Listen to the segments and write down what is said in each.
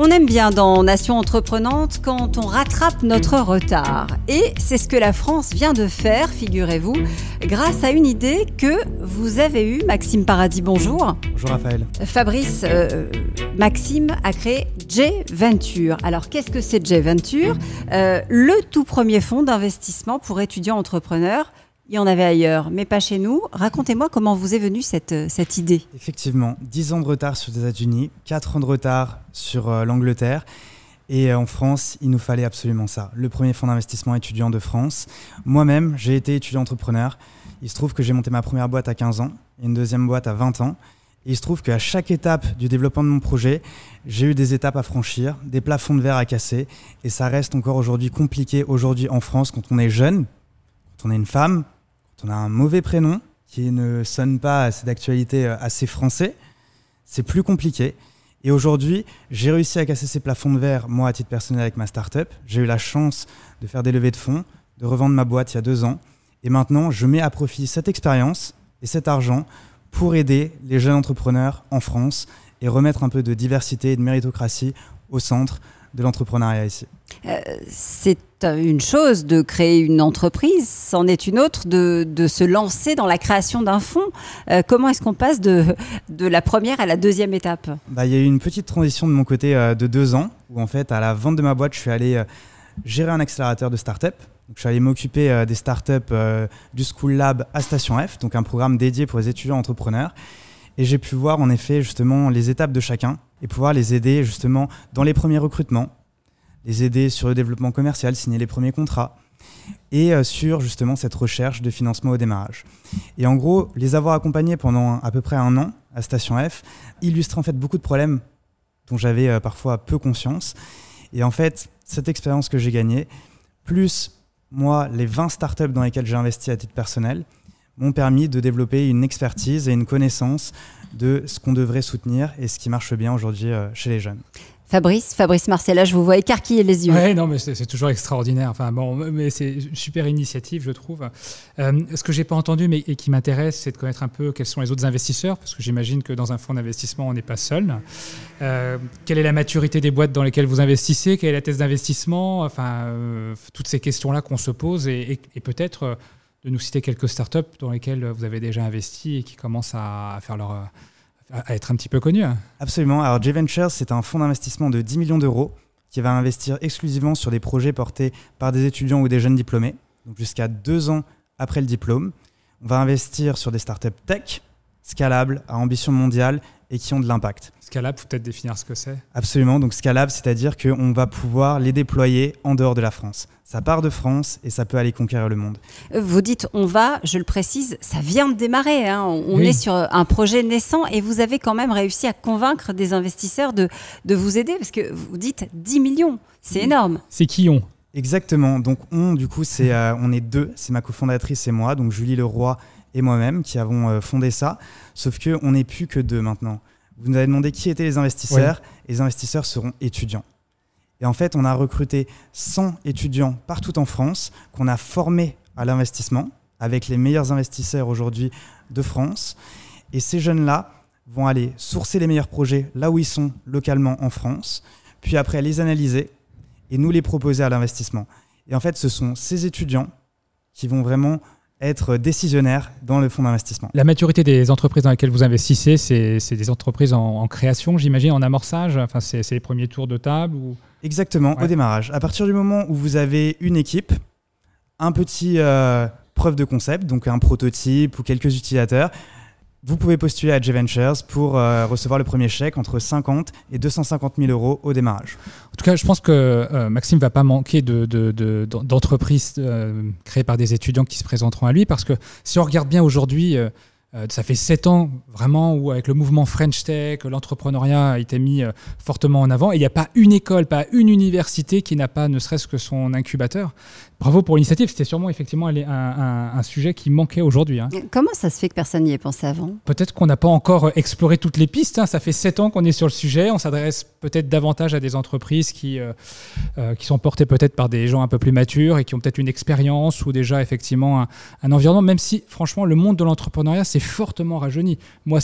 On aime bien dans Nation Entreprenante quand on rattrape notre retard. Et c'est ce que la France vient de faire, figurez-vous, grâce à une idée que vous avez eue. Maxime Paradis, bonjour. Bonjour Raphaël. Fabrice, euh, Maxime a créé J Venture. Alors qu'est-ce que c'est J Venture euh, Le tout premier fonds d'investissement pour étudiants entrepreneurs il y en avait ailleurs, mais pas chez nous. Racontez-moi comment vous est venue cette, euh, cette idée. Effectivement, 10 ans de retard sur les États-Unis, 4 ans de retard sur euh, l'Angleterre. Et euh, en France, il nous fallait absolument ça. Le premier fonds d'investissement étudiant de France. Moi-même, j'ai été étudiant entrepreneur. Il se trouve que j'ai monté ma première boîte à 15 ans et une deuxième boîte à 20 ans. Il se trouve qu'à chaque étape du développement de mon projet, j'ai eu des étapes à franchir, des plafonds de verre à casser. Et ça reste encore aujourd'hui compliqué aujourd'hui en France quand on est jeune, quand on est une femme, on a un mauvais prénom qui ne sonne pas d'actualité euh, assez français, c'est plus compliqué. Et aujourd'hui, j'ai réussi à casser ces plafonds de verre, moi, à titre personnel, avec ma startup. J'ai eu la chance de faire des levées de fonds, de revendre ma boîte il y a deux ans. Et maintenant, je mets à profit cette expérience et cet argent pour aider les jeunes entrepreneurs en France et remettre un peu de diversité et de méritocratie au centre de l'entrepreneuriat ici. Euh, c'est une chose de créer une entreprise, c'en est une autre de, se lancer dans la création d'un fonds. Euh, comment est-ce qu'on passe de, de la première à la deuxième étape? Bah, Il y a eu une petite transition de mon côté euh, de deux ans, où en fait, à la vente de ma boîte, je suis allé gérer un accélérateur de start-up. je suis allé m'occuper des start-up du School Lab à Station F, donc un programme dédié pour les étudiants entrepreneurs. Et j'ai pu voir en effet justement les étapes de chacun et pouvoir les aider justement dans les premiers recrutements, les aider sur le développement commercial, signer les premiers contrats et euh, sur justement cette recherche de financement au démarrage. Et en gros, les avoir accompagnés pendant à peu près un an à Station F illustre en fait beaucoup de problèmes dont j'avais euh, parfois peu conscience. Et en fait, cette expérience que j'ai gagnée, plus moi, les 20 startups dans lesquelles j'ai investi à titre personnel, m'ont permis de développer une expertise et une connaissance de ce qu'on devrait soutenir et ce qui marche bien aujourd'hui euh, chez les jeunes. Fabrice, Fabrice Marcella, je vous vois écarquiller les yeux. Oui, non, mais c'est toujours extraordinaire. Enfin, bon, mais c'est une super initiative, je trouve. Euh, ce que j'ai pas entendu, mais et qui m'intéresse, c'est de connaître un peu quels sont les autres investisseurs, parce que j'imagine que dans un fonds d'investissement, on n'est pas seul. Euh, quelle est la maturité des boîtes dans lesquelles vous investissez? Quelle est la thèse d'investissement? Enfin, toutes ces questions-là qu'on se pose et, et peut-être nous citer quelques startups dans lesquelles vous avez déjà investi et qui commencent à, faire leur, à être un petit peu connus. Absolument. Alors, J-Ventures, c'est un fonds d'investissement de 10 millions d'euros qui va investir exclusivement sur des projets portés par des étudiants ou des jeunes diplômés, donc jusqu'à deux ans après le diplôme. On va investir sur des startups tech, scalables, à ambition mondiale et qui ont de l'impact. Scalable, faut peut-être définir ce que c'est. Absolument. Donc scalable, c'est-à-dire qu'on va pouvoir les déployer en dehors de la France. Ça part de France et ça peut aller conquérir le monde. Euh, vous dites on va, je le précise, ça vient de démarrer. Hein. On est sur un projet naissant et vous avez quand même réussi à convaincre des investisseurs de, de vous aider parce que vous dites 10 millions. C'est énorme. C'est qui on? Exactement. Donc on, du coup, c'est euh, on est deux. C'est ma cofondatrice et moi, donc Julie Leroy et moi-même qui avons euh, fondé ça. Sauf que on n'est plus que deux maintenant. Vous nous avez demandé qui étaient les investisseurs, et les investisseurs seront étudiants. Et en fait, on a recruté 100 étudiants partout en France qu'on a formés à l'investissement avec les meilleurs investisseurs aujourd'hui de France. Et ces jeunes-là vont aller sourcer les meilleurs projets là où ils sont localement en France, puis après les analyser et nous les proposer à l'investissement. Et en fait, ce sont ces étudiants qui vont vraiment être décisionnaire dans le fonds d'investissement. La maturité des entreprises dans lesquelles vous investissez, c'est des entreprises en, création, j'imagine, en amorçage Enfin, c'est les premiers tours de table ou... Exactement, au démarrage. À partir du moment où vous avez une équipe, un petit euh, preuve de concept, donc un prototype ou quelques utilisateurs, vous pouvez postuler à J-Ventures pour euh, recevoir le premier chèque entre 50 et 250 000 euros au démarrage. En tout cas, je pense que euh, Maxime ne va pas manquer d'entreprises de, euh, créées par des étudiants qui se présenteront à lui, parce que si on regarde bien aujourd'hui, ça fait sept ans vraiment où avec le mouvement French Tech, l'entrepreneuriat a été mis fortement en avant, et il n'y a pas une école, pas une université qui n'a pas ne serait-ce que son incubateur. Bravo pour l'initiative, c'était sûrement effectivement un, un, sujet qui manquait aujourd'hui. Hein. Comment ça se fait que personne n'y ait pensé avant? Peut-être qu'on n'a pas encore exploré toutes les pistes. Hein. Ça fait sept ans qu'on est sur le sujet. On s'adresse peut-être davantage à des entreprises qui, euh, euh, qui sont portées peut-être par des gens un peu plus matures et qui ont peut-être une expérience ou déjà effectivement un, environnement, même si franchement le monde de l'entrepreneuriat s'est fortement rajeuni. Moi,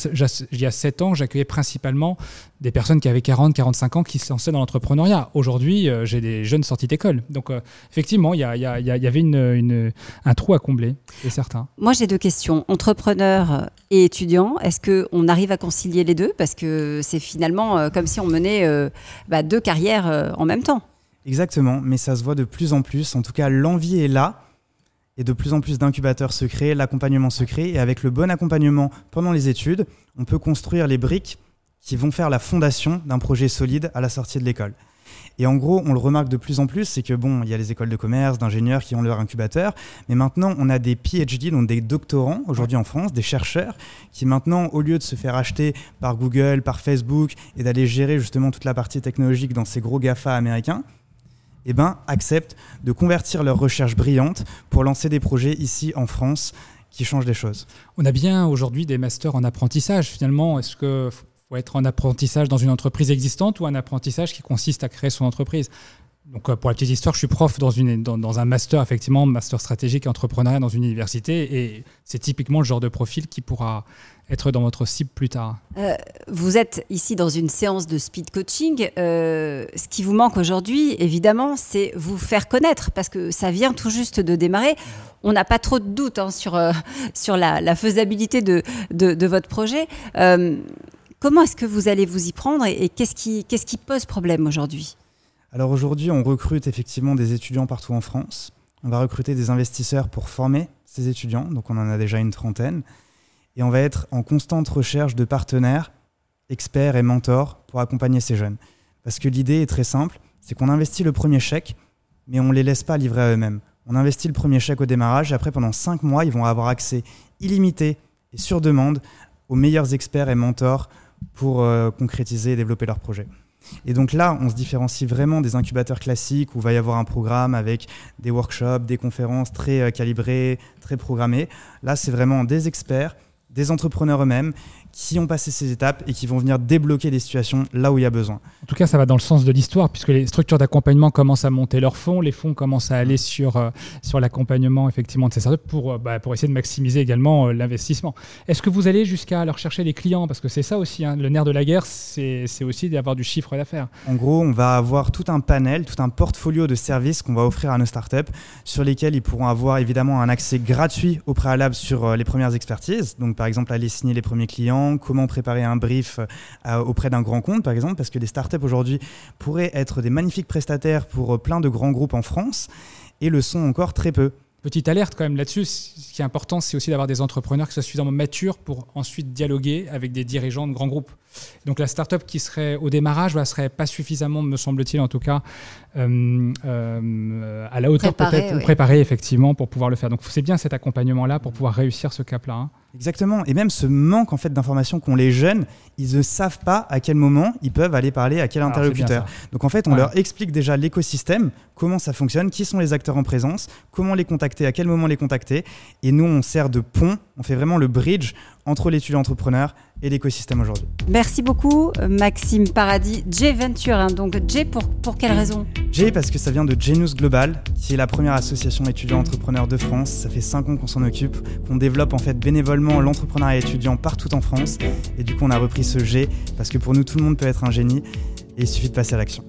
il y a sept ans, j'accueillais principalement des personnes qui avaient 40, 45 ans qui se lançaient dans l'entrepreneuriat. Aujourd'hui, euh, j'ai des jeunes sortis d'école. Donc, euh, effectivement, il y, avait une, un trou à combler, c'est certain. Moi, j'ai deux questions. Entrepreneur et étudiant, est-ce qu'on arrive à concilier les deux? Parce que c'est finalement euh, comme si on menait bah, deux carrières en même temps. Exactement, mais ça se voit de plus en plus. En tout cas, l'envie est là. Et de plus en plus d'incubateurs se créent, l'accompagnement se crée. Et avec le bon accompagnement pendant les études, on peut construire les briques qui vont faire la fondation d'un projet solide à la sortie de l'école. Et en gros, on le remarque de plus en plus, c'est que bon, il y a les écoles de commerce, d'ingénieurs qui ont leur incubateur, mais maintenant on a des PhD, donc des doctorants aujourd'hui en France, des chercheurs, qui maintenant, au lieu de se faire acheter par Google, par Facebook, et d'aller gérer justement toute la partie technologique dans ces gros GAFA américains, eh ben, acceptent de convertir leurs recherches brillantes pour lancer des projets ici en France qui changent les choses. On a bien aujourd'hui des masters en apprentissage. Finalement, est-ce que faut être en apprentissage dans une entreprise existante ou un apprentissage qui consiste à créer son entreprise. Donc, euh, pour la petite histoire, je suis prof dans, une, dans, un master, effectivement, master stratégique et entrepreneuriat dans une université. Et c'est typiquement le genre de profil qui pourra être dans votre cible plus tard. Euh, vous êtes ici dans une séance de speed coaching. Euh, ce qui vous manque aujourd'hui, évidemment, c'est vous faire connaître parce que ça vient tout juste de démarrer. On n'a pas trop de doutes hein, sur, sur la, faisabilité de, de, de votre projet. Comment est-ce que vous allez vous y prendre et, qu'est-ce qui, pose problème aujourd'hui? Alors aujourd'hui, on recrute effectivement des étudiants partout en France. On va recruter des investisseurs pour former ces étudiants, donc on en a déjà une trentaine. Et on va être en constante recherche de partenaires, experts et mentors pour accompagner ces jeunes. Parce que l'idée est très simple, c'est qu'on investit le premier chèque, mais on ne les laisse pas livrer à eux-mêmes. On investit le premier chèque au démarrage et après, pendant cinq mois, ils vont avoir accès illimité et sur demande aux meilleurs experts et mentors pour euh, concrétiser et développer leur projet. Et donc là, on se différencie vraiment des incubateurs classiques où va y avoir un programme avec des workshops, des conférences très euh, calibrées, très programmées. Là, c'est vraiment des experts, des entrepreneurs eux-mêmes qui ont passé ces étapes et qui vont venir débloquer des situations là où il y a besoin. En tout cas, ça va dans le sens de l'histoire, puisque les structures d'accompagnement commencent à monter leurs fonds, les fonds commencent à aller sur, euh, sur l'accompagnement effectivement de ces startups pour, euh, bah, pour essayer de maximiser également euh, l'investissement. Est-ce que vous allez jusqu'à leur chercher des clients? Parce que c'est ça aussi, hein, le nerf de la guerre, c'est aussi d'avoir du chiffre d'affaires. En gros, on va avoir tout un panel, tout un portfolio de services qu'on va offrir à nos startups, sur lesquels ils pourront avoir évidemment un accès gratuit au préalable sur les premières expertises. Donc par exemple, aller signer les premiers clients comment préparer un brief euh, auprès d'un grand compte, par exemple, parce que les startups aujourd'hui pourraient être des magnifiques prestataires pour euh, plein de grands groupes en France et le sont encore très peu. Petite alerte quand même là-dessus, ce qui est important, c'est aussi d'avoir des entrepreneurs qui soient suffisamment matures pour ensuite dialoguer avec des dirigeants de grands groupes. Donc la startup qui serait au démarrage ne serait pas suffisamment, me semble-t-il en tout cas, euh, euh, à la hauteur peut-être, préparée effectivement pour pouvoir le faire. Donc c'est bien cet accompagnement-là pour pouvoir réussir ce cap-là. Hein. Exactement. Et même ce manque en fait d'informations qu'ont les jeunes, ils ne savent pas à quel moment ils peuvent aller parler à quel interlocuteur. Donc en fait, on leur explique déjà l'écosystème, comment ça fonctionne, qui sont les acteurs en présence, comment les contacter, à quel moment les contacter. Et nous, on sert de pont, on fait vraiment le bridge entre l'étudiant entrepreneur et l'écosystème aujourd'hui. Merci beaucoup Maxime Paradis. J Venture, hein. donc J pour, pour quelle raison? J parce que ça vient de Genius Global, qui est la première association étudiant entrepreneur de France. Ça fait 5 ans qu'on s'en occupe, qu'on développe en fait bénévolement l'entrepreneuriat étudiant partout en France. Et du coup on a repris ce G parce que pour nous tout le monde peut être un génie et il suffit de passer à l'action.